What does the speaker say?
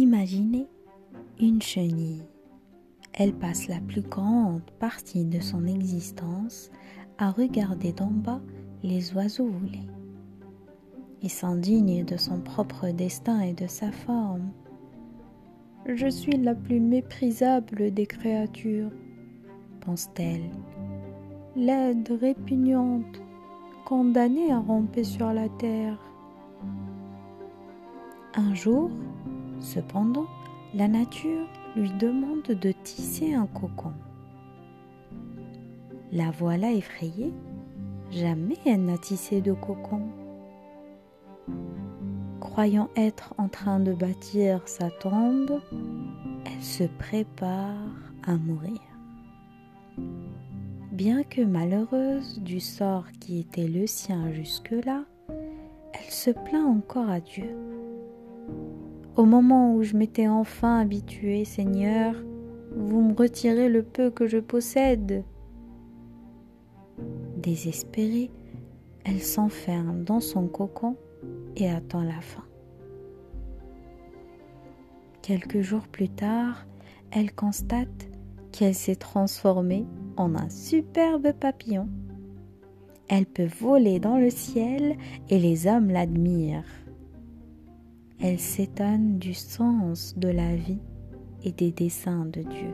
Imaginez une chenille. Elle passe la plus grande partie de son existence à regarder d'en bas les oiseaux voler. Il s'indigne de son propre destin et de sa forme. Je suis la plus méprisable des créatures, pense-t-elle. Laide, répugnante, condamnée à ramper sur la terre. Un jour, cependant, la nature lui demande de tisser un cocon. La voilà effrayée. Jamais elle n'a tissé de cocon. Croyant être en train de bâtir sa tombe, elle se prépare à mourir. Bien que malheureuse du sort qui était le sien jusque-là, elle se plaint encore à Dieu. Au moment où je m'étais enfin habituée, Seigneur, vous me retirez le peu que je possède. Désespérée, elle s'enferme dans son cocon et attend la fin. Quelques jours plus tard, elle constate qu'elle s'est transformée en un superbe papillon. Elle peut voler dans le ciel et les hommes l'admirent. Elle s'étonne du sens de la vie et des desseins de Dieu.